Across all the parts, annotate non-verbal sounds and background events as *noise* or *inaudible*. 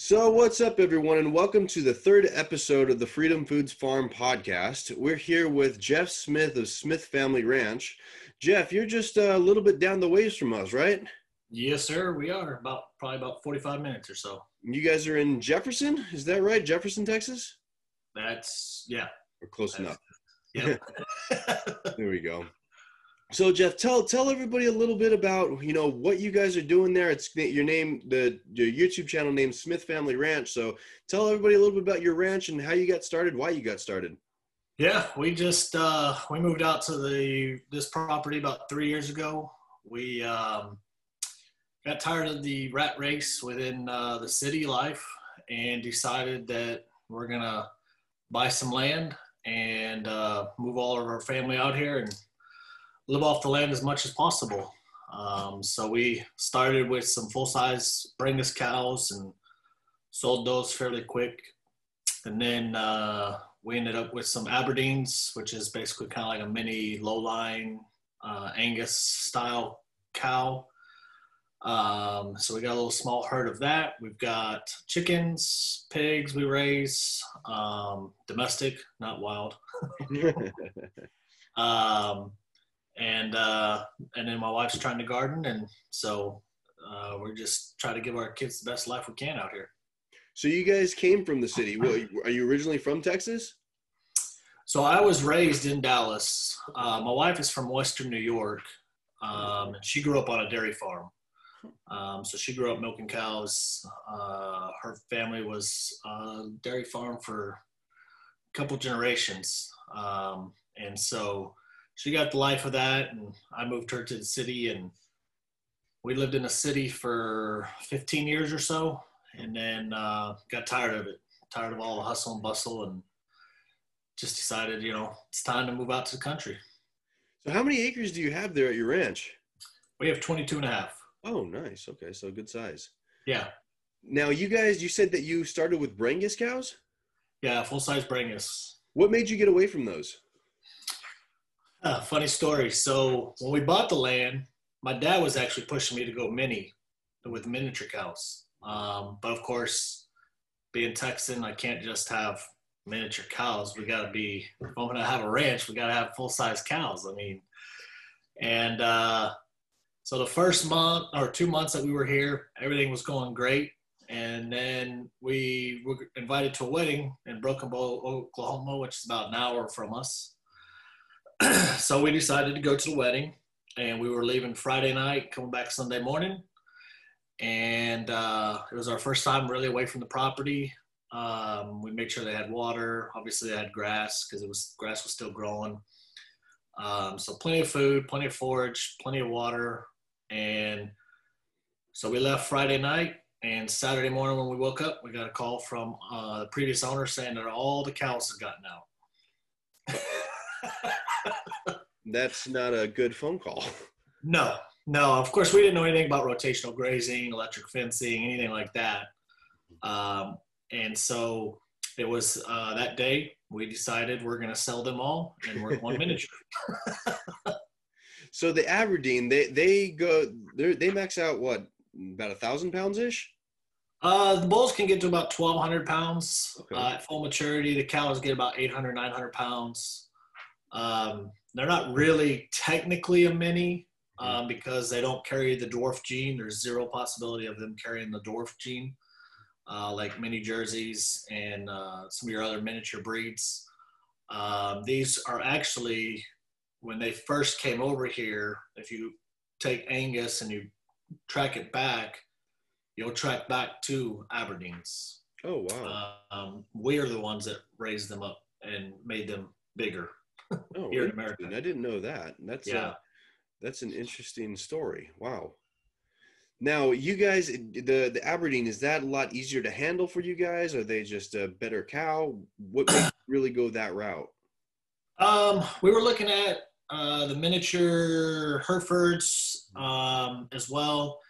So, what's up, everyone, and welcome to the third episode of the Freedom Foods Farm podcast. We're here with Jeff Smith of Smith Family Ranch. Jeff, you're just a little bit down the ways from us, right? Yes, sir. We are about probably about 45 minutes or so. You guys are in Jefferson, is that right? Jefferson, Texas? That's, yeah. We're close That's- enough. Yep. *laughs* *laughs* There we go. So Jeff, tell tell everybody a little bit about you know what you guys are doing there. It's your name, the your YouTube channel named Smith Family Ranch. So tell everybody a little bit about your ranch and how you got started, why you got started. yeah, we just, uh, we moved out to the, this property about three years ago. We, um, got tired of the rat race within, uh, the city life and decided that we're gonna buy some land and, uh, move all of our family out here and live off the land as much as possible. Um, so we started with some full size Brangus cows and sold those fairly quick. And then uh, we ended up with some Aberdeens, which is basically kind of like a mini low line uh, Angus style cow. Um, so we got a little small herd of that. We've got chickens, pigs we raise, um, domestic, not wild. *laughs* *laughs* Um, and uh, and then my wife's trying to garden, and so uh, we're just trying to give our kids the best life we can out here. so you guys came from the city. Well, are you originally from Texas? So I was raised in Dallas. Uh, my wife is from Western New York, um, and she grew up on a dairy farm. Um, so she grew up milking cows. Uh, her family was a dairy farm for a couple generations, um, and so she got the life of that. And I moved her to the city, and we lived in a city for 15 years or so, and then uh, got tired of it, tired of all the hustle and bustle, and just decided, you know, it's time to move out to the country. So how many acres do you have there at your ranch? We have 22 and a half. Oh, nice. Okay, so good size. Yeah. Now, you guys, you said that you started with Brangus cows. Yeah. Full size Brangus. What made you get away from those? *laughs* Funny story. So when we bought the land, my dad was actually pushing me to go mini with miniature cows. Um, but of course, being Texan, I can't just have miniature cows. We got to be, if I'm going to have a ranch, we got to have full size cows. I mean, and uh, so the first month or two months that we were here, everything was going great. And then we were invited to a wedding in Broken Bow, Oklahoma, which is about an hour from us. *clears throat* so we decided to go to the wedding, and we were leaving Friday night, coming back Sunday morning. And uh, it was our first time really away from the property. Um, we made sure they had water. Obviously, they had grass because it was grass was still growing. Um, so plenty of food, plenty of forage, plenty of water, and so we left Friday night. And Saturday morning when we woke up, we got a call from uh, the previous owner saying that all the cows had gotten out. *laughs* That's not a good phone call. No, no. Of course, we didn't know anything about rotational grazing, electric fencing, anything like that. Um, and so it was uh, that day we decided we're going to sell them all and we're one *laughs* miniature. So the Aberdeen, they they go they they max out what about a thousand pounds ish. Uh, the bulls can get to about 1,200 pounds. Okay. Uh, at full maturity, the cows get about 800, 900 pounds. Um, they're not really technically a mini um, because they don't carry the dwarf gene. There's zero possibility of them carrying the dwarf gene, uh, like mini jerseys and uh, some of your other miniature breeds. Um, these are actually, when they first came over here, if you take Angus and you track it back, you'll track back to Aberdeens. Oh wow! Um, we are the ones that raised them up and made them bigger. Oh, here in. America. I didn't know that. That's Yeah. uh, that's an interesting story. Wow. Now, you guys, the the Aberdeen is that a lot easier to handle for you guys? Are they just a better cow? What makes you *coughs* really go that route? Um, we were looking at uh, the miniature Herefords um, as well,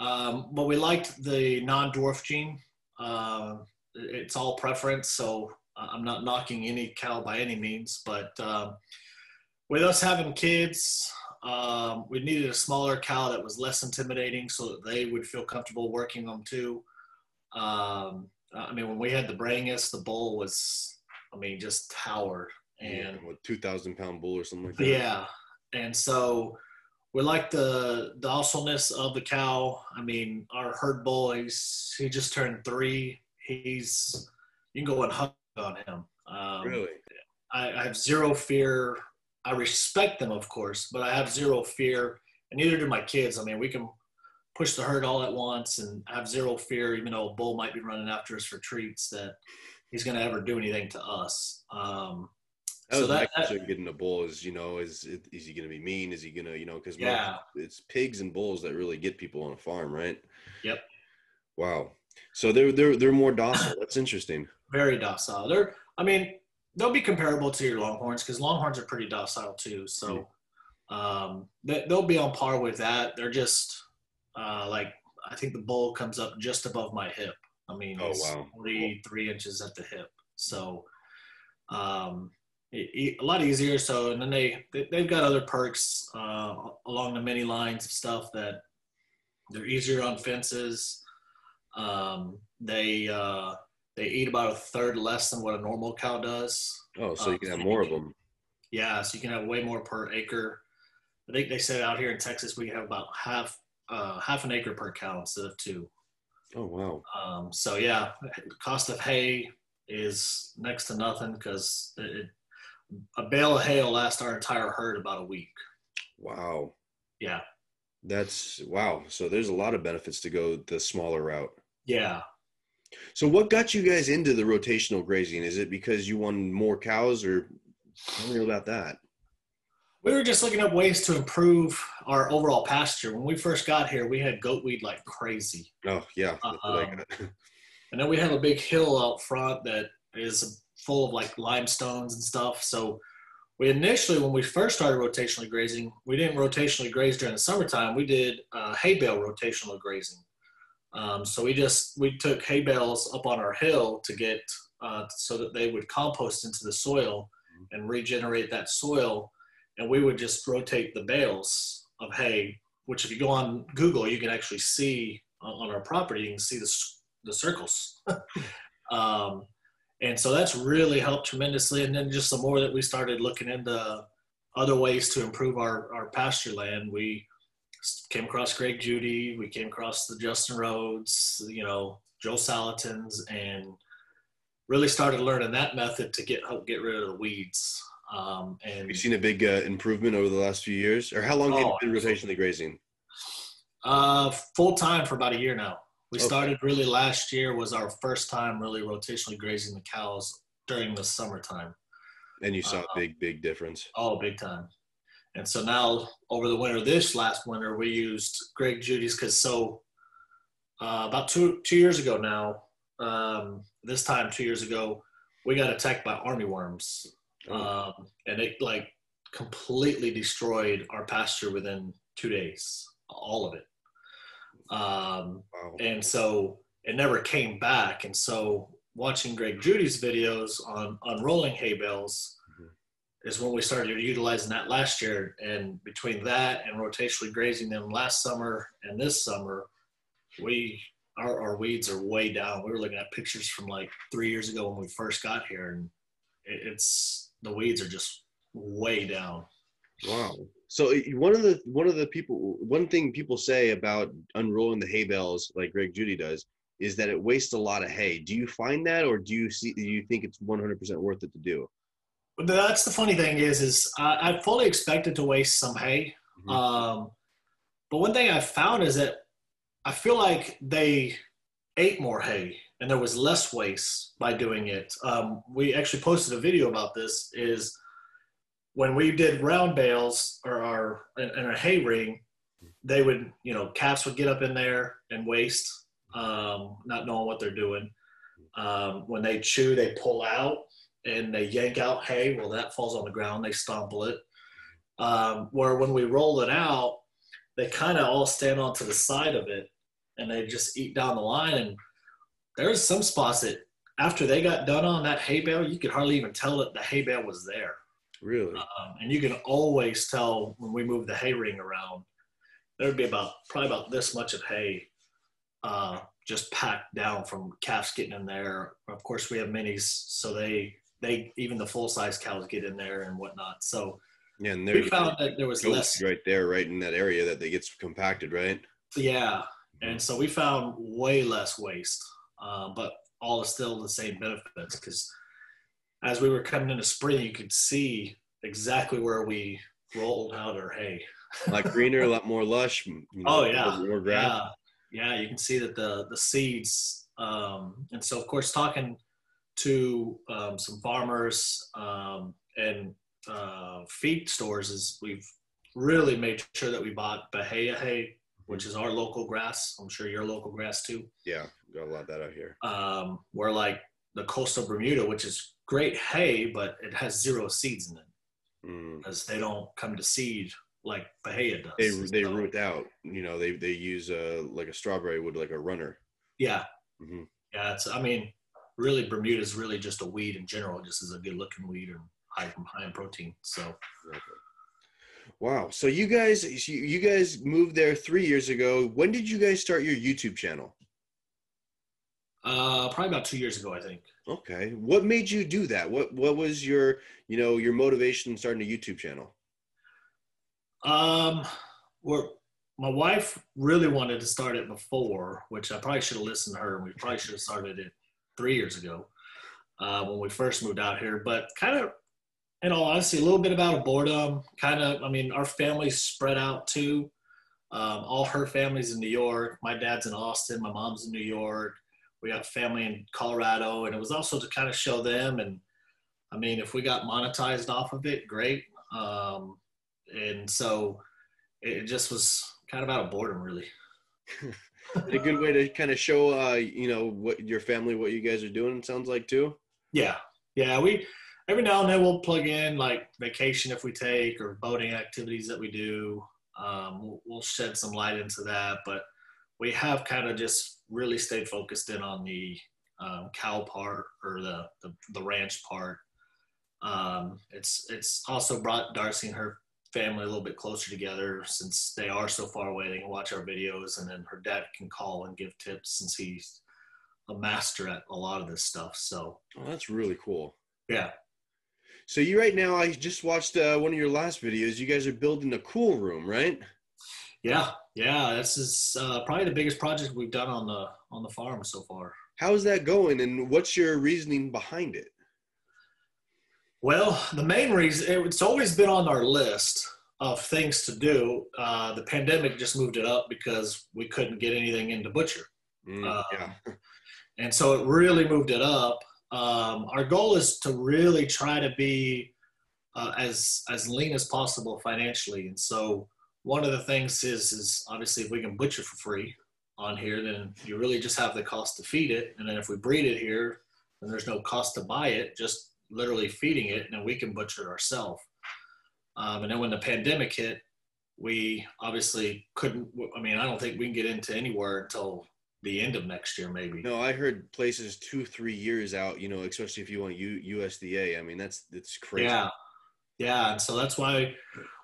um, but we liked the non-dwarf gene. Uh, it's all preference, so I'm not knocking any cow by any means, but um, with us having kids, um, we needed a smaller cow that was less intimidating, so that they would feel comfortable working them too. Um, I mean, when we had the Brangus, the bull was, I mean, just towered. And yeah, what, 2,000 pound bull or something like that? yeah, and so we like the docileness of the cow. I mean, our herd bull, he's he just turned three. He's you can go and hug on him. Um, Really? I, I have zero fear. I respect them, of course, but I have zero fear, and neither do my kids. I mean, we can push the herd all at once and have zero fear, even though a bull might be running after us for treats, that he's going to ever do anything to us. Um, That so was my that, that- concern getting a bull is, you know, is is he going to be mean? Is he going to, you know, because Yeah. it's pigs and bulls that really get people on a farm, right? Yep. Wow. So they're they're they're more docile. That's interesting. Very docile. They're, I mean, they'll be comparable to your Longhorns because Longhorns are pretty docile too. So um, they, they'll be on par with that. They're just uh, like I think the bull comes up just above my hip. I mean, Oh, it's wow. 43 inches at the hip. So um, e- e- a lot easier. So and then they, they they've got other perks uh, along the many lines of stuff that they're easier on fences. Um, they uh, they eat about a third less than what a normal cow does. Oh, so Uh, you can have more of them. Yeah, so you can have way more per acre. I think they said out here in Texas we have about half uh, half an acre per cow instead of two. Oh, wow. Um, so yeah, the cost of hay is next to nothing because it, a bale of hay will last our entire herd about a week. Wow. Yeah, That's wow. So there's a lot of benefits to go the smaller route. yeah. So what got you guys into the rotational grazing? Is it because you wanted more cows or tell me about that? We were just looking up ways to improve our overall pasture. When we first got here, we had goat weed like crazy. Oh, yeah. Um. *laughs* And then we have a big hill out front that is full of like limestones and stuff. So we initially, when we first started rotationally grazing, we didn't rotationally graze during the summertime. We did uh, hay bale rotational grazing. Um, so we just we took hay bales up on our hill to get uh, so that they would compost into the soil and regenerate that soil, and we would just rotate the bales of hay. Which, if you go on Google, you can actually see on on our property. You can see the the circles. *laughs* um, and so that's really helped tremendously. And then just the more that we started looking into other ways to improve our, our pasture land, we came across Greg Judy, we came across the Justin Rhodes, you know, Joel Salatins, and really started learning that method to get help get rid of the weeds. Um, and Have you seen a big uh, improvement over the last few years? Or how long have you Oh, been rotationally grazing? Uh, full time for about a year now. We Okay. started really last year was our first time really rotationally grazing the cows during the summertime. And you saw Uh, a big, big difference. Oh, big time. And so now over the winter, this last winter, we used Greg Judy's because so uh, about two two years ago now, um, this time two years ago, we got attacked by army worms, Oh, um, and it like completely destroyed our pasture within two days, all of it. Um, wow. and so it never came back. And so watching Greg Judy's videos on unrolling hay bales. Is when we started utilizing that last year. And between that and rotationally grazing them last summer and this summer, we our, our weeds are way down. We were looking at pictures from like three years ago when we first got here, and it, it's the weeds are just way down. Wow. So uh, one of the one of the people one thing people say about unrolling the hay bales like Greg Judy does is that it wastes a lot of hay. Do you find that, or do you see? Do you think it's one hundred percent worth it to do? That's the funny thing is, is I, I fully expected to waste some hay. Mhm. Um, but one thing I found is that I feel like they ate more hay and there was less waste by doing it. Um, we actually posted a video about this. Is when we did round bales or our in, in a hay ring, they would you know calves would get up in there and waste, um, not knowing what they're doing. Um, when they chew, they pull out and they yank out hay. Well, that falls on the ground. They stomple it. Um, where when we roll it out, they kind of all stand onto the side of it and they just eat down the line. And there's some spots that after they got done on that hay bale, you could hardly even tell that the hay bale was there. Really? Um, and you can always tell when we move the hay ring around, there'd be about probably about this much of hay uh, just packed down from calves getting in there. Of course, we have minis, so they they even the full size cows get in there and whatnot. So Yeah, and we found that there was less. right there, right in that area that they gets compacted, right? Yeah, and so we found way less waste, uh, but all is still the same benefits because as we were coming into spring, you could see exactly where we rolled out our hay. A lot greener, a lot more lush. you know, Oh yeah, more grass. yeah, yeah. You can see that the the seeds, um, and so of course talking to um, some farmers um, and uh, feed stores is we've really made sure that we bought Bahia hay, which is our local grass. I'm sure your local grass too. Yeah, got a lot of that out here. Um, we're like the coastal Bermuda, which is great hay, but it has zero seeds in it Mm. because they don't come to seed like Bahia does. They they So, root out. You know, they they use uh like a strawberry would like a runner. Yeah, Mhm. Yeah, it's. I mean, really, Bermuda is really just a weed in general. Just as a good-looking weed and high high in protein. So Wow. So you guys you guys moved there three years ago. When did you guys start your YouTube channel? uh, probably about two years ago, I think. Okay. What made you do that? What what was your you know your motivation in starting a YouTube channel? Um, we're, my wife really wanted to start it before, which I probably should have listened to her. and We probably should have started it three years ago uh, when we first moved out here. But kind of, in all honesty, a little bit about a boredom. Kind of, I mean, our family's spread out too. Um, all her family's in New York. My dad's in Austin. My mom's in New York. We got family in Colorado, and it was also to kind of show them. And I mean, if we got monetized off of it, great. Um, and so it just was kind of out of boredom, really. *laughs* a good way to kind of show uh you know what your family what you guys are doing sounds like too Yeah, yeah. We every now and then we'll plug in like vacation if we take or boating activities that we do. Um, we'll, we'll shed some light into that, but we have kind of just really stayed focused in on the um, cow part or the, the the ranch part. Um, it's it's also brought Darcy and her family a little bit closer together since they are so far away. They can watch our videos, and then her dad can call and give tips since he's a master at a lot of this stuff. So oh that's really cool yeah, so you right now i just watched uh, one of your last videos you guys are building a cool room right yeah, yeah. This is uh, probably the biggest project we've done on the on the farm so far. how's that going and what's your reasoning behind it Well, the main reason it's always been on our list of things to do. Uh, the pandemic just moved it up because we couldn't get anything into butcher. Mm, Um, yeah *laughs* and so it really moved it up. Um, our goal is to really try to be uh, as as lean as possible financially, and so one of the things is is obviously if we can butcher for free on here, then you really just have the cost to feed it, and then if we breed it here, then there's no cost to buy it, just literally feeding it, and then we can butcher it ourselves. Um, and then when the pandemic hit, we obviously couldn't. I mean, I don't think we can get into anywhere until the end of next year, maybe. no i heard places two three years out you know especially if you want U- usda i mean that's that's crazy Yeah, yeah, and so that's why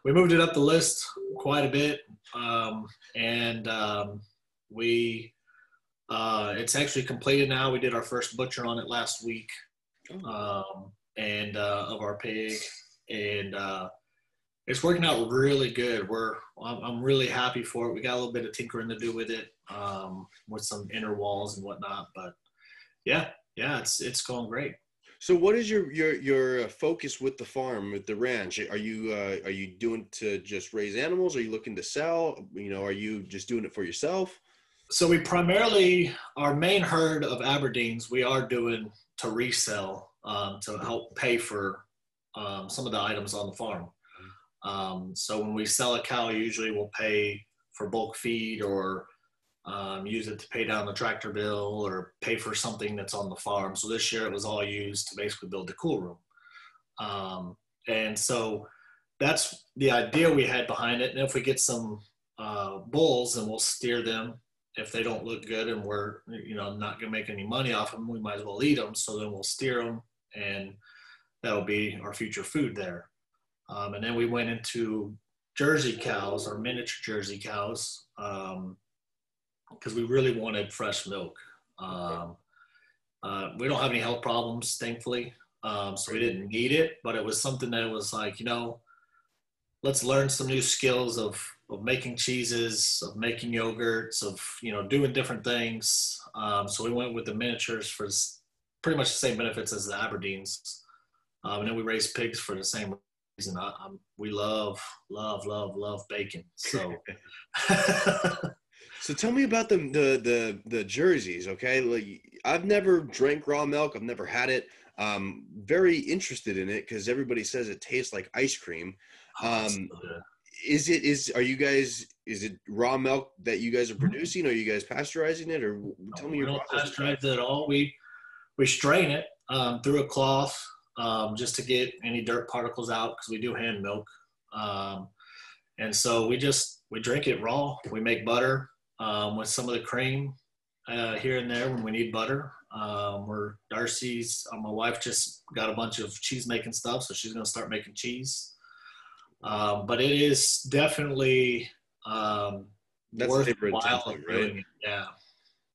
we moved it up the list quite a bit, um, and um, we uh, it's actually completed now. We did our first butcher on it last week, Oh, um, and uh, of our pig, and uh, it's working out really good. We're I'm, I'm really happy for it. We got a little bit of tinkering to do with it, um, with some inner walls and whatnot, but yeah, yeah, it's it's going great. So what is your your your uh, focus with the farm with the ranch? Are you uh, are you doing to just raise animals? Are you looking to sell? You know, are you just doing it for yourself? So we primarily our main herd of Aberdeens we are doing to resell um, to help pay for um, some of the items on the farm. Um, so when we sell a cow, usually we'll pay for bulk feed or um, use it to pay down the tractor bill or pay for something that's on the farm. So this year it was all used to basically build the cool room. Um, and so that's the idea we had behind it. And if we get some uh, bulls, and we'll steer them if they don't look good and we're you know not going to make any money off them we might as well eat them so then we'll steer them and that'll be our future food there um, and then we went into jersey cows or miniature jersey cows um, because we really wanted fresh milk. Um, uh, we don't have any health problems, thankfully, um, so we didn't need it. But it was something that was like, you know, let's learn some new skills of of making cheeses, of making yogurts, of you know doing different things. Um, so we went with the miniatures for pretty much the same benefits as the Aberdeens, um, and then we raise pigs for the same reason. I, we love, love, love, love bacon. So. *laughs* so tell me about the the the, the jerseys. Okay, like I've never drank raw milk. I've never had it. Um, very interested in it because everybody says it tastes like ice cream. Oh, um, is it is are you guys is it raw milk that you guys are mm-hmm. producing? Or are you guys pasteurizing it, or tell me we your don't process. pasteurize it at all. We we strain it um, through a cloth um, just to get any dirt particles out because we do hand milk, um, and so we just we drink it raw. We make butter um, with some of the cream uh, here and there when we need butter. Um, we're Darcy's. Uh, my wife just got a bunch of cheese making stuff, so she's gonna start making cheese. Um, but it is definitely um, that's intensive, right? It. Yeah.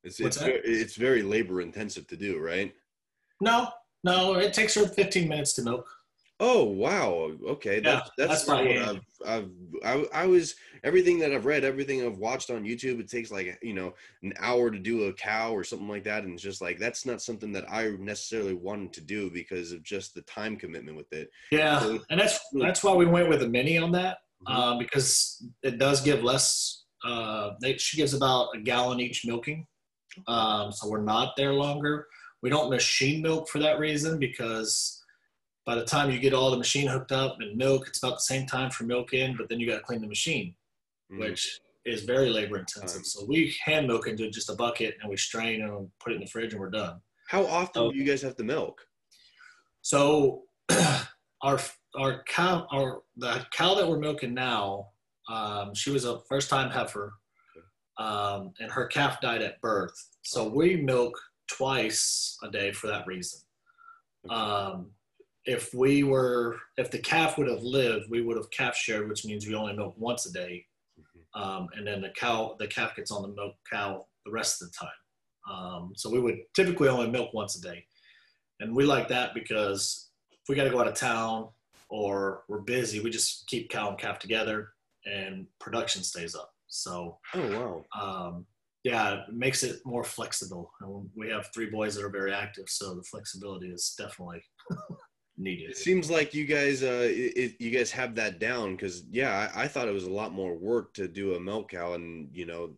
It's it's very, it's very labor intensive to do, right? No, no, it takes her 15 minutes to milk. Oh wow! Okay, that's yeah, that's, that's what I've, I've I, I was everything that I've read, everything I've watched on YouTube. It takes like you know an hour to do a cow or something like that, and it's just like that's not something that I necessarily wanted to do because of just the time commitment with it. Yeah, so and that's that's why we went with a mini on that mm-hmm. uh, because it does give less. Uh, they, she gives about a gallon each milking, um, so we're not there longer. We don't machine milk for that reason because by the time you get all the machine hooked up and milk, it's about the same time for milk in, but then you got to clean the machine, mm-hmm. which is very labor intensive. So we hand milk into just a bucket and we strain and put it in the fridge and we're done. How often do you guys have to milk? So *clears throat* our our cow our the cow that we're milking now, um, she was a first time heifer, um, and her calf died at birth. So we milk twice a day for that reason. Um, if we were if the calf would have lived, we would have calf shared, which means we only milk once a day, mm-hmm. um, and then the cow the calf gets on the milk cow the rest of the time. Um, so we would typically only milk once a day, and we like that because if we got to go out of town or we're busy, we just keep cow and calf together, and production stays up. So oh wow. Um, yeah, it makes it more flexible. And we have three boys that are very active, so the flexibility is definitely *laughs* needed. It seems like you guys, uh, it, you guys have that down because yeah, I, I, thought it was a lot more work to do a milk cow and you know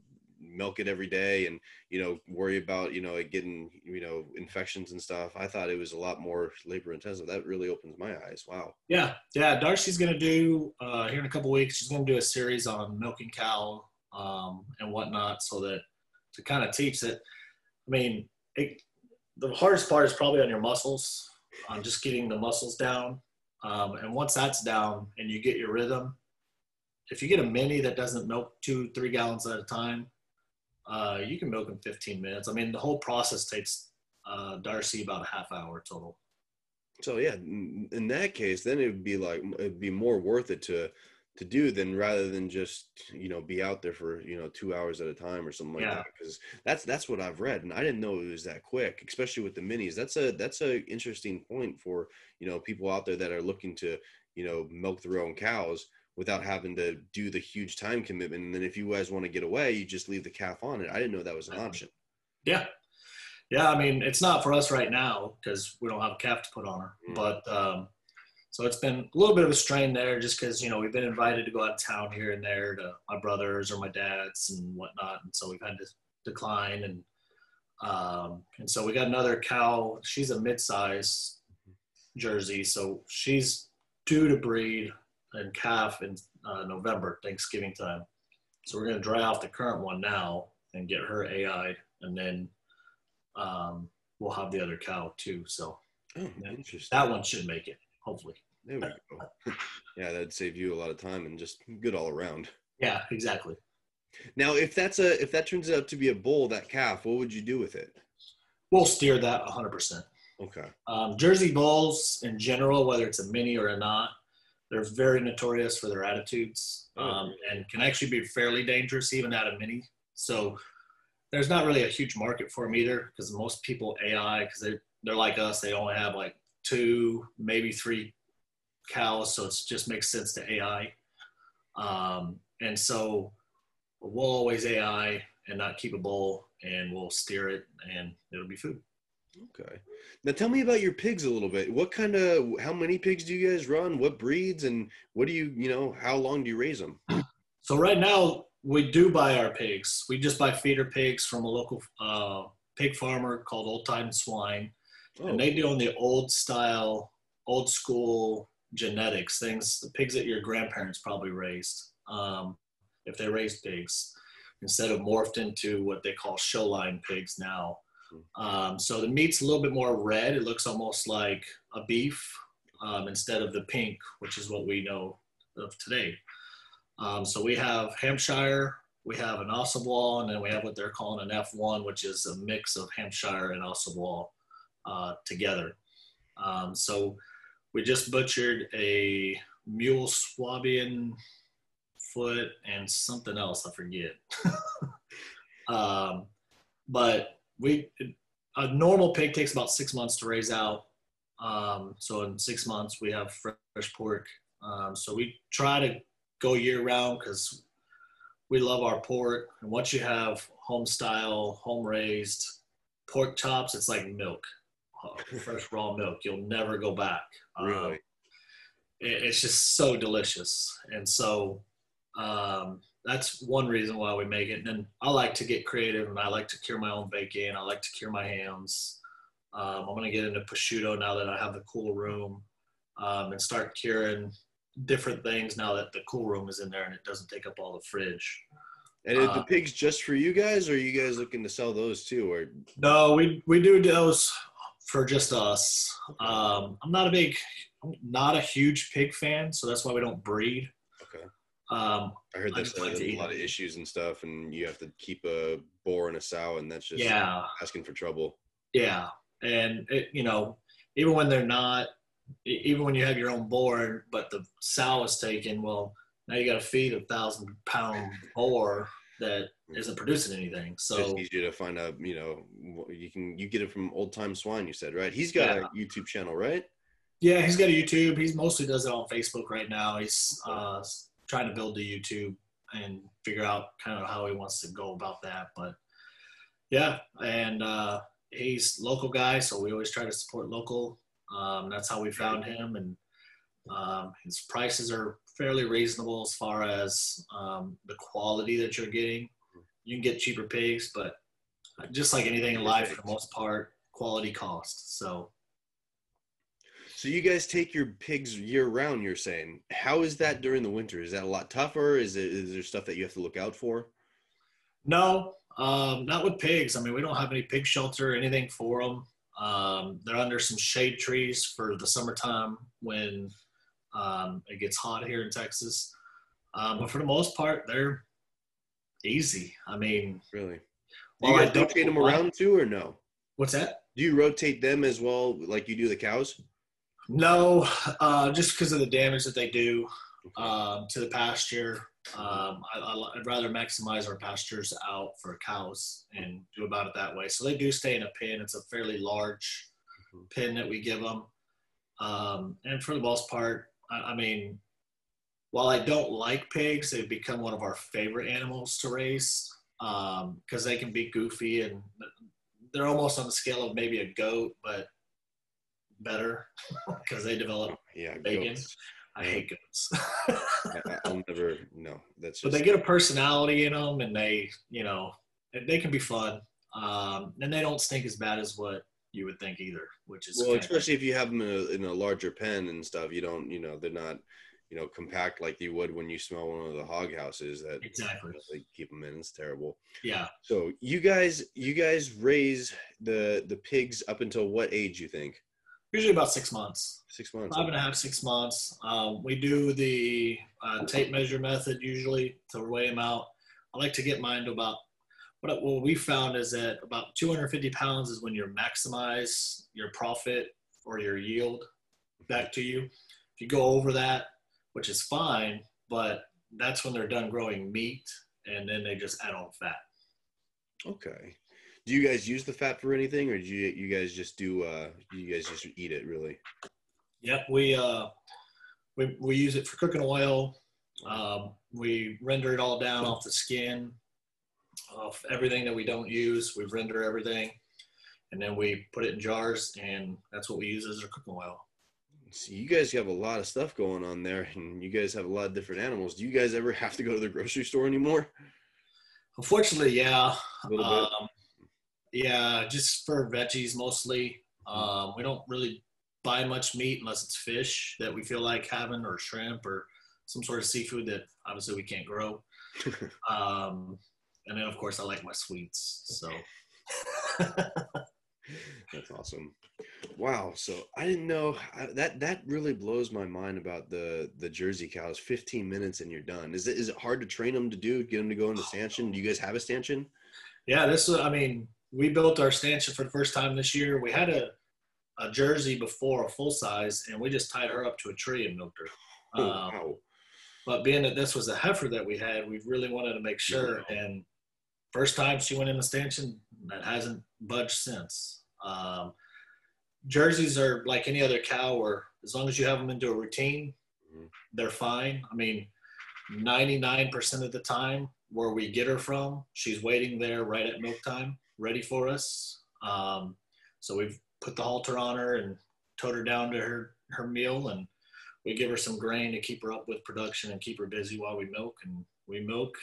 milk it every day and you know worry about you know getting you know infections and stuff. I thought it was a lot more labor intensive. That really opens my eyes. Wow. Yeah, yeah. Darcy's gonna do uh, here in a couple weeks. She's gonna do a series on milking cow um, and whatnot, so that to kind of teach that. I mean, it, the hardest part is probably on your muscles on just getting the muscles down. Um, and once that's down and you get your rhythm, if you get a mini that doesn't milk two, three gallons at a time, uh, you can milk in 15 minutes. I mean, the whole process takes uh, Darcy about a half hour total. So yeah, in that case, then it would be like it'd be more worth it to to do than rather than just you know be out there for you know two hours at a time or something like yeah. that because that's that's what i've read and i didn't know it was that quick especially with the minis that's a that's a interesting point for you know people out there that are looking to you know milk their own cows without having to do the huge time commitment and then if you guys want to get away you just leave the calf on it i didn't know that was an option yeah yeah i mean it's not for us right now because we don't have a calf to put on her mm. but um so it's been a little bit of a strain there just because, you know, we've been invited to go out of town here and there to my brothers or my dad's and whatnot. And so we've had to decline. And, um, and so we got another cow. She's a mid-size Jersey. So she's due to breed and calf in uh, November, Thanksgiving time. So we're going to dry off the current one now and get her AI'd. And then um, we'll have the other cow too. So oh, interesting. that one should make it hopefully. There we go. *laughs* yeah, that'd save you a lot of time and just good all around. Yeah, exactly. Now, if that's a if that turns out to be a bull, that calf, what would you do with it? We'll steer that 100%. Okay. Um, Jersey bulls in general, whether it's a mini or a not, they're very notorious for their attitudes oh. um, and can actually be fairly dangerous even out of mini. So there's not really a huge market for them either because most people AI because they they're like us. They only have like two, maybe three cows, so it just makes sense to AI. Um, and so we'll always AI and not keep a bull, and we'll steer it, and it'll be food. Okay. Now tell me about your pigs a little bit. What kind of, how many pigs do you guys run? What breeds and what do you, you know, how long do you raise them? So right now we do buy our pigs. We just buy feeder pigs from a local uh, pig farmer called Old Time Swine, Oh, and they do on the old style, old school genetics things. The pigs that your grandparents probably raised, um, if they raised pigs, instead of morphed into what they call show line pigs now. Um, so the meat's a little bit more red. It looks almost like a beef um, instead of the pink, which is what we know of today. Um, so we have Hampshire, we have an Ossabaw, and then we have what they're calling an F1, which is a mix of Hampshire and Ossabaw uh, together. Um, so we just butchered a mule Swabian foot and something else, I forget. *laughs* um, but we a normal pig takes about six months to raise out. Um, so in six months we have fresh pork. Um, so we try to go year round because we love our pork. And once you have home style, home raised pork chops, it's like milk, uh, fresh raw milk. You'll never go back. Um, really? it- it's just so delicious. And so um, that's one reason why we make it. And then I like to get creative and I like to cure my own bacon. I like to cure my hams. Um, I'm going to get into prosciutto now that I have the cool room um, and start curing different things now that the cool room is in there and it doesn't take up all the fridge. And are the uh, pigs just for you guys or are you guys looking to sell those too? Or No, we, we do those for just us. Um, I'm not a big, I'm not a huge pig fan, so that's why we don't breed. Um, I heard that's like a, lot of issues and stuff and you have to keep a boar and a sow and that's just yeah, asking for trouble. Yeah, and it, you know, even when they're not, even when you have your own board, but the sow is taken, well, now you got to feed a thousand pound boar that isn't producing anything. So it's easier to find out, you know, you can you get it from old time swine. You said right? He's got Yeah. a YouTube channel, right? yeah, he's got a YouTube. He's mostly does it on Facebook right now. He's uh, trying to build the YouTube and figure out kind of how he wants to go about that. But yeah, and uh, he's local guy, so we always try to support local. Um, that's how we found him, and um, his prices are fairly reasonable as far as um, the quality that you're getting. You can get cheaper pigs, but just like anything in life, for the most part, quality cost. So So you guys take your pigs year round. You're saying how is that during the winter? Is that a lot tougher? Is it is there stuff that you have to look out for? No, um, not with pigs. I mean, we don't have any pig shelter or anything for them. Um, they're under some shade trees for the summertime when um, it gets hot here in Texas. Um, but for the most part, they're easy. I mean, Really? Do you guys rotate them around too, or no? What's that? Do you rotate them as well, like you do the cows? No, uh, just because of the damage that they do um, to the pasture. Um, I, I'd rather maximize our pastures out for cows and do about it that way. So they do stay in a pen. It's a fairly large Mhm. pen that we give them. Um, and for the most part, I, I mean, while I don't like pigs, they've become one of our favorite animals to raise because they can be goofy and they're almost on the scale of maybe a goat, but better *laughs* because they develop Yeah, Bacon. goats. I hate goats. I, I- I'll never. No, that's but they get a personality in them, and they, you know, they can be fun. Um, and they don't stink as bad as what you would think either, which is well, especially if you have them in a, in a larger pen and stuff. You don't. You know, they're not. You know, compact like you would when you smell one of the hog houses that exactly. they keep them in. It's terrible. Yeah. So you guys, you guys raise the the pigs up until what age? You think? Usually about six months, Six months. five and a half, six months. Um, we do the uh, tape measure method usually to weigh them out. I like to get mine to about what what we found is that about 250 pounds is when you maximize your profit or your yield back to you. If you go over that, which is fine, but that's when they're done growing meat, and then they just add on fat. Okay. Do you guys use the fat for anything, or do you you guys just do? uh You guys just eat it really? Yep, we uh, we we use it for cooking oil. Um, we render it all down off the skin, off everything that we don't use. We render everything, and then we put it in jars, and that's what we use as our cooking oil. So you guys have a lot of stuff going on there, and you guys have a lot of different animals. Do you guys ever *laughs* have to go to the grocery store anymore? Unfortunately, yeah. A little bit. Um, yeah, just for veggies mostly. Um, we don't really buy much meat unless it's fish that we feel like having, or shrimp, or some sort of seafood that obviously we can't grow. *laughs* Um, and then, of course, I like my sweets. So, *laughs* That's awesome. Wow. So I didn't know I, that. That really blows my mind about the the Jersey cows. Fifteen minutes and you're done. Is it is it hard to train them to do? Get them to go into stanchion? Do you guys have a stanchion? yeah, this I mean, we built our stanchion for the first time this year. We had a, a Jersey before, a full size, and we just tied her up to a tree and milked her. Oh, Um, wow. But being that this was a heifer that we had, we really wanted to make sure. And first time she went in the stanchion, that hasn't budged since. Um, jerseys are like any other cow, where as long as you have them into a routine, Mhm. they're fine. I mean, 99% of the time, where we get her from, she's waiting there right at milk time, ready for us. Um, so we've put the halter on her and towed her down to her, her meal and we give her some grain to keep her up with production and keep her busy while we milk and we milk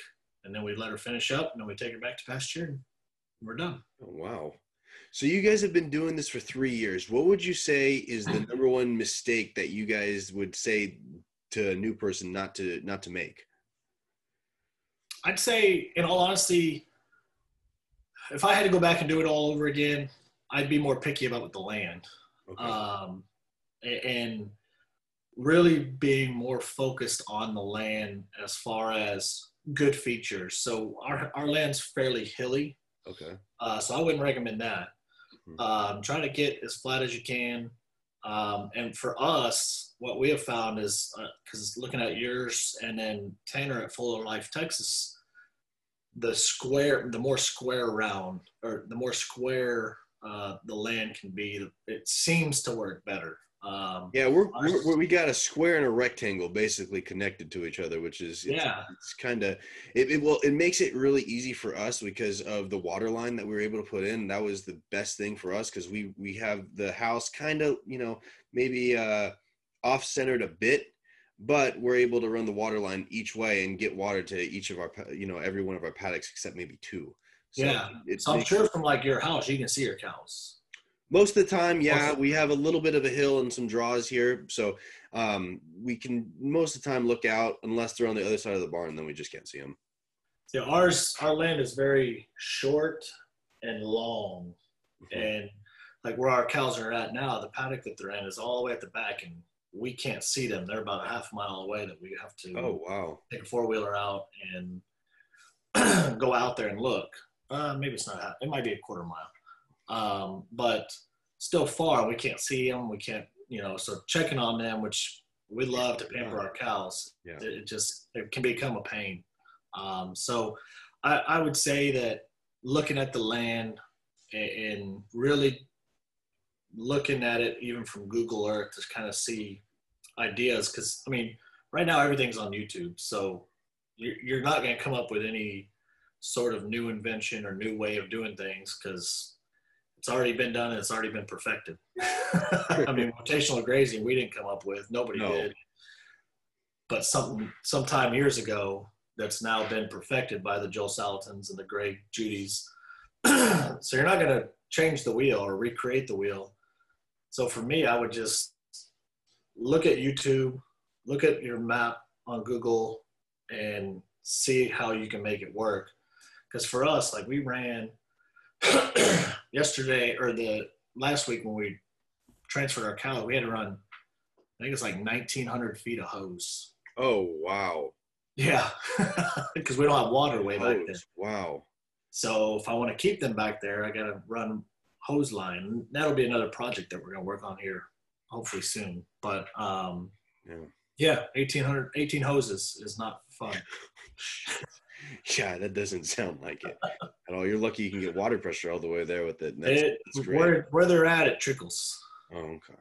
and then we let her finish up and then we take her back to pasture and we're done. Oh, wow. So you guys have been doing this for three years. What would you say is the number one mistake that you guys would say to a new person not to not to make? I'd say, in all honesty, if I had to go back and do it all over again, I'd be more picky about the land. Okay. um, and really being more focused on the land as far as good features. So our, our land's fairly hilly, okay. uh, so I wouldn't recommend that. Mhm. Um, try to get as flat as you can. Um, and for us, what we have found is because looking at yours and then Tanner at Fuller Life, Texas, the square, the more square round or the more square uh, the land can be, it seems to work better. Um, Yeah, we're, we're, we got a square and a rectangle basically connected to each other, which is it's, Yeah. it's kind of it, it well it makes it really easy for us because of the water line that we were able to put in. That was the best thing for us because we we have the house kind of you know maybe uh, off centered a bit, but we're able to run the water line each way and get water to each of our you know every one of our paddocks except maybe two. So Yeah. it so I'm sure from like your house, you can see your cows. most of the time, yeah, we have a little bit of a hill and some draws here, so um, we can most of the time look out unless they're on the other side of the barn. Then we just can't see them. Yeah, ours, our land is very short and long. and like where our cows are at now, the paddock that they're in is all the way at the back, and we can't see them. They're about a half mile away. That we have to Oh wow! take a four wheeler out and *clears throat* go out there and look. Uh, maybe it's not half. It might be a quarter mile, um, but still far. We can't see them. We can't, you know. So checking on them, which we love to pamper our cows. Yeah. It, just it can become a pain. Um, so I, I would say that looking at the land and, and really looking at it even from Google Earth to kind of see ideas because I mean right now everything's on YouTube so you're, you're not going to come up with any sort of new invention or new way of doing things because it's already been done and it's already been perfected. *laughs* I mean rotational grazing we didn't come up with nobody No. did but some sometime years ago that's now been perfected by the Joel Salatins and the Greg Judys. *clears throat* so you're not going to change the wheel or recreate the wheel. So for me, I would just look at YouTube, look at your map on Google, and see how you can make it work. Because for us, like we ran *clears throat* yesterday or the last week when we transferred our cow, we had to run. I think it's like 1,900 feet of hose. Oh wow! Yeah, *laughs* because we don't have water way back there. Hose. Wow! So if I want to keep them back there, I got to run hose line. That'll be another project that we're going to work on here, hopefully soon. But um, Yeah. yeah, 1800, 18 hoses is not fun. *laughs* Yeah, that doesn't sound like it at all. You're lucky you can get water pressure all the way there with it. That's, It, that's where where they're at, it trickles. Oh, okay.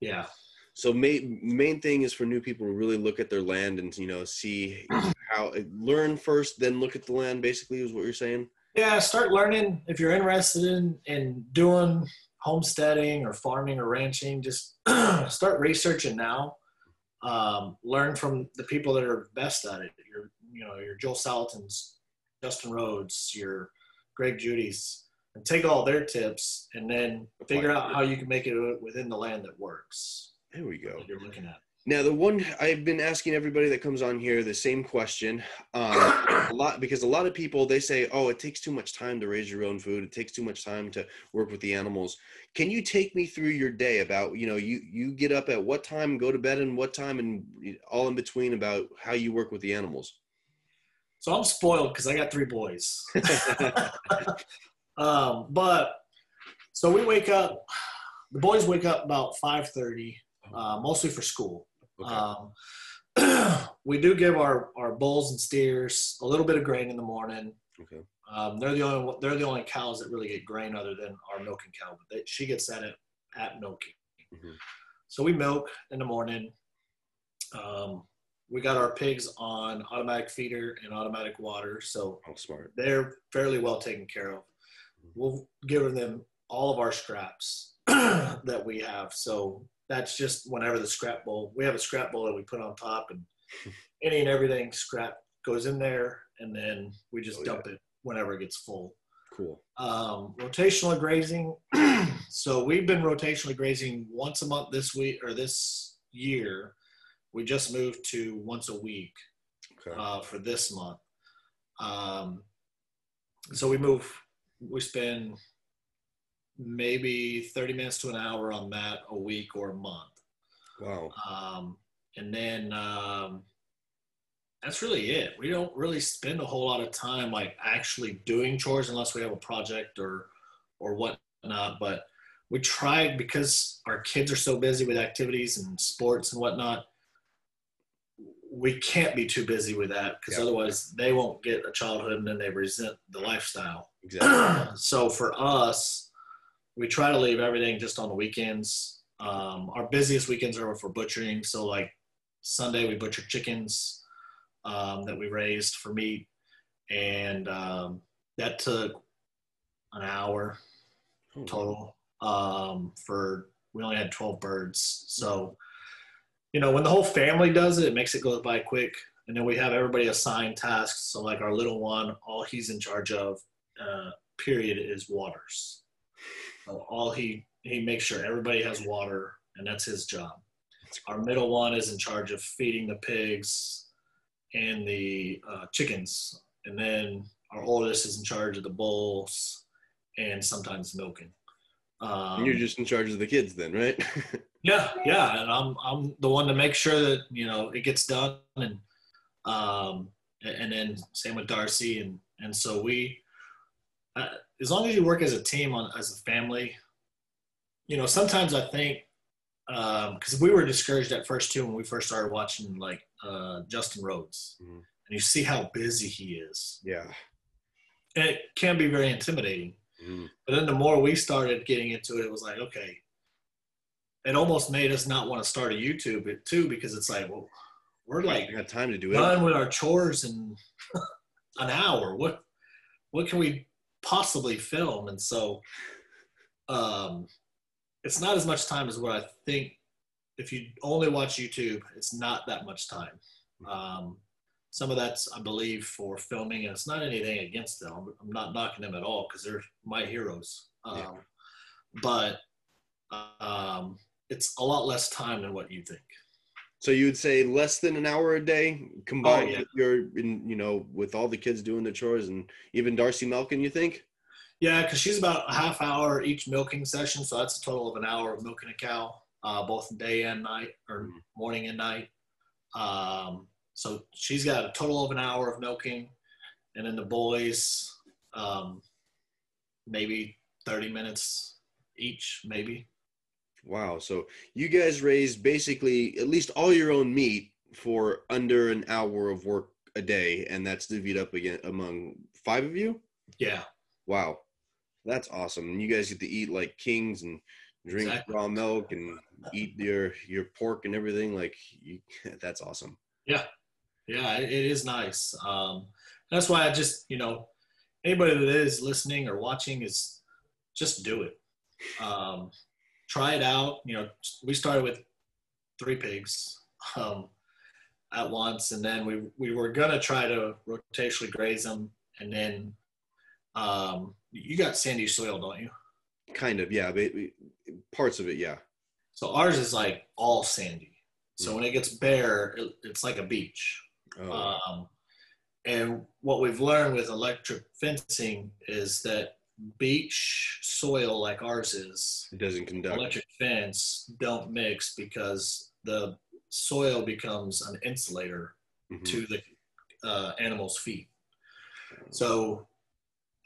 Yeah. So main main thing is for new people to really look at their land and you know see how learn first, then look at the land. Basically, is what you're saying. Yeah, start learning if you're interested in in doing homesteading or farming or ranching. Just *clears throat* start researching now. Um, learn from the people that are best at it. Your you know your Joel Salatin's, Justin Rhodes, your Greg Judy's, and take all their tips and then figure out how you can make it within the land that works. There we go. You're looking at. Now, the one I've been asking everybody that comes on here the same question, um, a lot because a lot of people they say, "Oh, it takes too much time to raise your own food. It takes too much time to work with the animals." Can you take me through your day about you know you you get up at what time, go to bed and what time, and all in between about how you work with the animals? So I'm spoiled because I got three boys. *laughs* um, but so we wake up. The boys wake up about five thirty, uh, mostly for school. Okay. Um, *clears throat* we do give our, our bulls and steers a little bit of grain in the morning. okay. Um, they're the only they're the only cows that really get grain other than our milking cow. But they, she gets that at, at milking. Mhm. So we milk in the morning. Um, we got our pigs on automatic feeder and automatic water, so Oh, smart. they're fairly well taken care of. We'll give them all of our scraps *clears throat* that we have. So that's just whenever the scrap bowl, we have a scrap bowl that we put on top and any and everything scrap goes in there and then we just Oh, dump it whenever it gets full. Cool. Um, rotational grazing. *clears throat* so we've been rotationally grazing once a month this week or this year. We just moved to once a week Okay. uh, for this month. Um, so we move, we spend maybe 30 minutes to an hour on that a week or a month. Wow. Um, and then um, that's really it. We don't really spend a whole lot of time like actually doing chores unless we have a project or or whatnot. But we try because our kids are so busy with activities and sports and whatnot. We can't be too busy with that because Yeah. otherwise they won't get a childhood and then they resent the lifestyle Exactly. *clears throat* so for us, we try to leave everything just on the weekends. Um, our busiest weekends are for butchering. So like Sunday, we butcher chickens um, that we raised for meat, and um, that took an hour Oh, total. Um, for we only had 12 birds. So you know when the whole family does it it makes it go by quick. And then we have everybody assigned tasks. So like our little one all he's in charge of uh, period is waters all he he makes sure everybody has water and that's his job our middle one is in charge of feeding the pigs and the uh, chickens and then our oldest is in charge of the bulls and sometimes milking. Um, you're just in charge of the kids then, right? *laughs* yeah, yeah, and I'm I'm the one to make sure that you know it gets done, and um, and then same with Darcy, and and so we, uh, as long as you work as a team on as a family, you know, sometimes I think because we were discouraged at first too when we first started watching like uh, Justin Rhodes, Mhm. and you see how busy he is, yeah. and it can be very intimidating. Mhm. But then the more we started getting into it, it was like, okay, it almost made us not want to start a YouTube it too because it's like, well, we're like I got time to do it. done with our chores in *laughs* an hour. What what can we possibly film? And so um it's not as much time as what I think if you only watch YouTube, it's not that much time. Um some of that's I believe for filming and it's not anything against them. I'm, I'm not knocking them at all because they're my heroes. Um Yeah. but um it's a lot less time than what you think. So you would say less than an hour a day combined Oh, yeah. with your, in, you know, with all the kids doing the chores and even Darcy milking. You think? Yeah, because she's about a half hour each milking session, so that's a total of an hour of milking a cow, uh, both day and night, or Mhm. morning and night. Um, so she's got a total of an hour of milking, and then the boys, um, maybe thirty minutes each, maybe. Wow. So you guys raised basically at least all your own meat for under an hour of work a day, and that's divvied up again among five of you. Yeah. Wow, that's awesome. And you guys get to eat like kings and drink Exactly. raw milk and eat your your pork and everything. Like you, *laughs* that's awesome. Yeah, Yeah, it is nice. Um, that's why I just, you know, anybody that is listening or watching is just do it. Um, try it out. You know, we started with three pigs um, at once, and then we we were gonna try to rotationally graze them, and then um, you got sandy soil, don't you? Kind of, yeah. But parts of it, yeah. So ours is like all sandy. So when it gets bare, it, it's like a beach. Oh, Um, and what we've learned with electric fencing is that beach soil like ours is, it doesn't conduct. electric fence don't mix because the soil becomes an insulator Mhm. to the uh, animal's feet. So,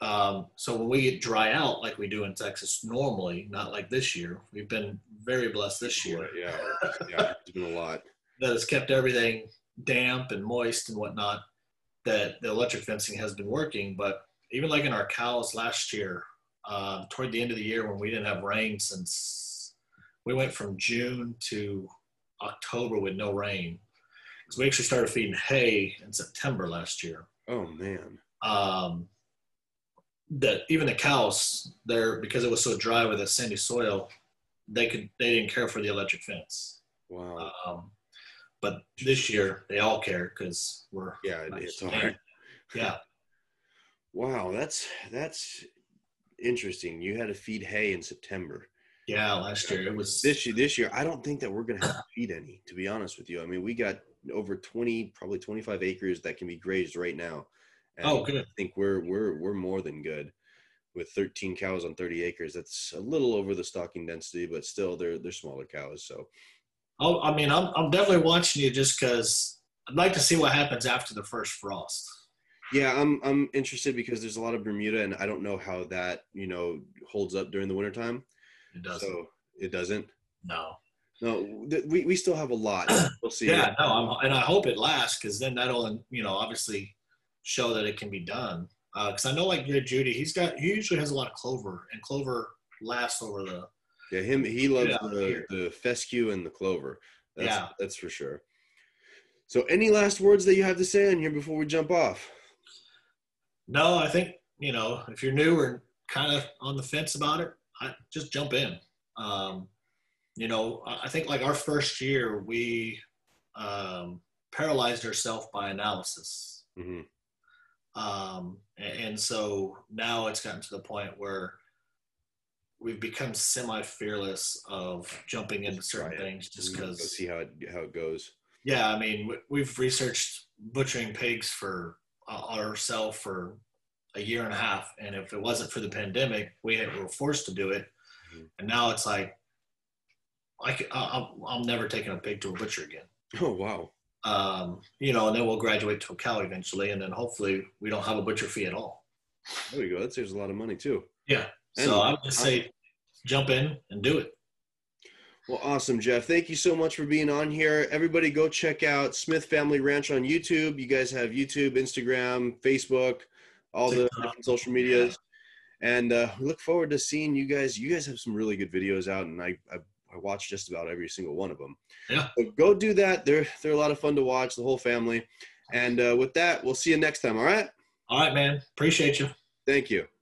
um, so when we get dry out like we do in Texas normally, not like this year, we've been very blessed this year Yeah, yeah. It's been a lot. *laughs* that has kept everything damp and moist and whatnot that the electric fencing has been working but even like in our cows last year um, toward the end of the year when we didn't have rain since we went from june to october with no rain because we actually started feeding hay in september last year Oh man. um, that even the cows there because it was so dry with the sandy soil they could they didn't care for the electric fence Wow. um, but this year they all care because we're yeah, it's hard. yeah Wow, that's that's interesting. You had to feed hay in September. yeah last year it was This year, this year, I don't think that we're gonna have to feed any. To be honest with you, I mean, we got over twenty, probably twenty-five acres that can be grazed right now. And oh good I think we're we're we're more than good with 13 cows on 30 acres. That's a little over the stocking density, but still, they're they're smaller cows. So oh i mean i'm, I'm definitely watching you just because i'd like to see what happens after the first frost yeah, I'm I'm interested because there's a lot of Bermuda, and I don't know how that you know holds up during the wintertime. it does So it doesn't. no No, th- we, we still have a lot. *clears throat* We'll see. yeah no I'm, and i hope it lasts because then that'll you know obviously show that it can be done uh, because i know like judy he's got he usually has a lot of clover and clover lasts over the Yeah, him. He loves Yeah, the, the fescue and the clover. That's, Yeah. that's for sure. So, any last words that you have to say on here before we jump off? No, I think you know if you're new or kind of on the fence about it, I just jump in. Um, you know, I think like our first year, we um, paralyzed ourselves by analysis, hmm um, and, so now it's gotten to the point where we've become semi fearless of jumping into certain things just because. see how it how it goes. Yeah, I mean, we- we've researched butchering pigs for uh, ourselves for a year and a half, and if it wasn't for the pandemic, we had, were forced to do it. Mhm. And now it's like, I c- I, I'm, never taking a pig to a butcher again. Oh wow! Um, you know, and then we'll graduate to a cow eventually, and then hopefully we don't have a butcher fee at all. There you go. That saves a lot of money too. Yeah. And- So I would just say, jump in and do it. Well, awesome, Jeff. Thank you so much for being on here. Everybody, go check out Smith Family Ranch on YouTube. You guys have YouTube, Instagram, Facebook, all the social medias. And uh, we look forward to seeing you guys. You guys have some really good videos out, and I, I, I watch just about every single one of them. Yeah. So go do that. They're they're a lot of fun to watch, the whole family. And uh, with that, we'll see you next time. All right. All right, man. Appreciate you. Thank you.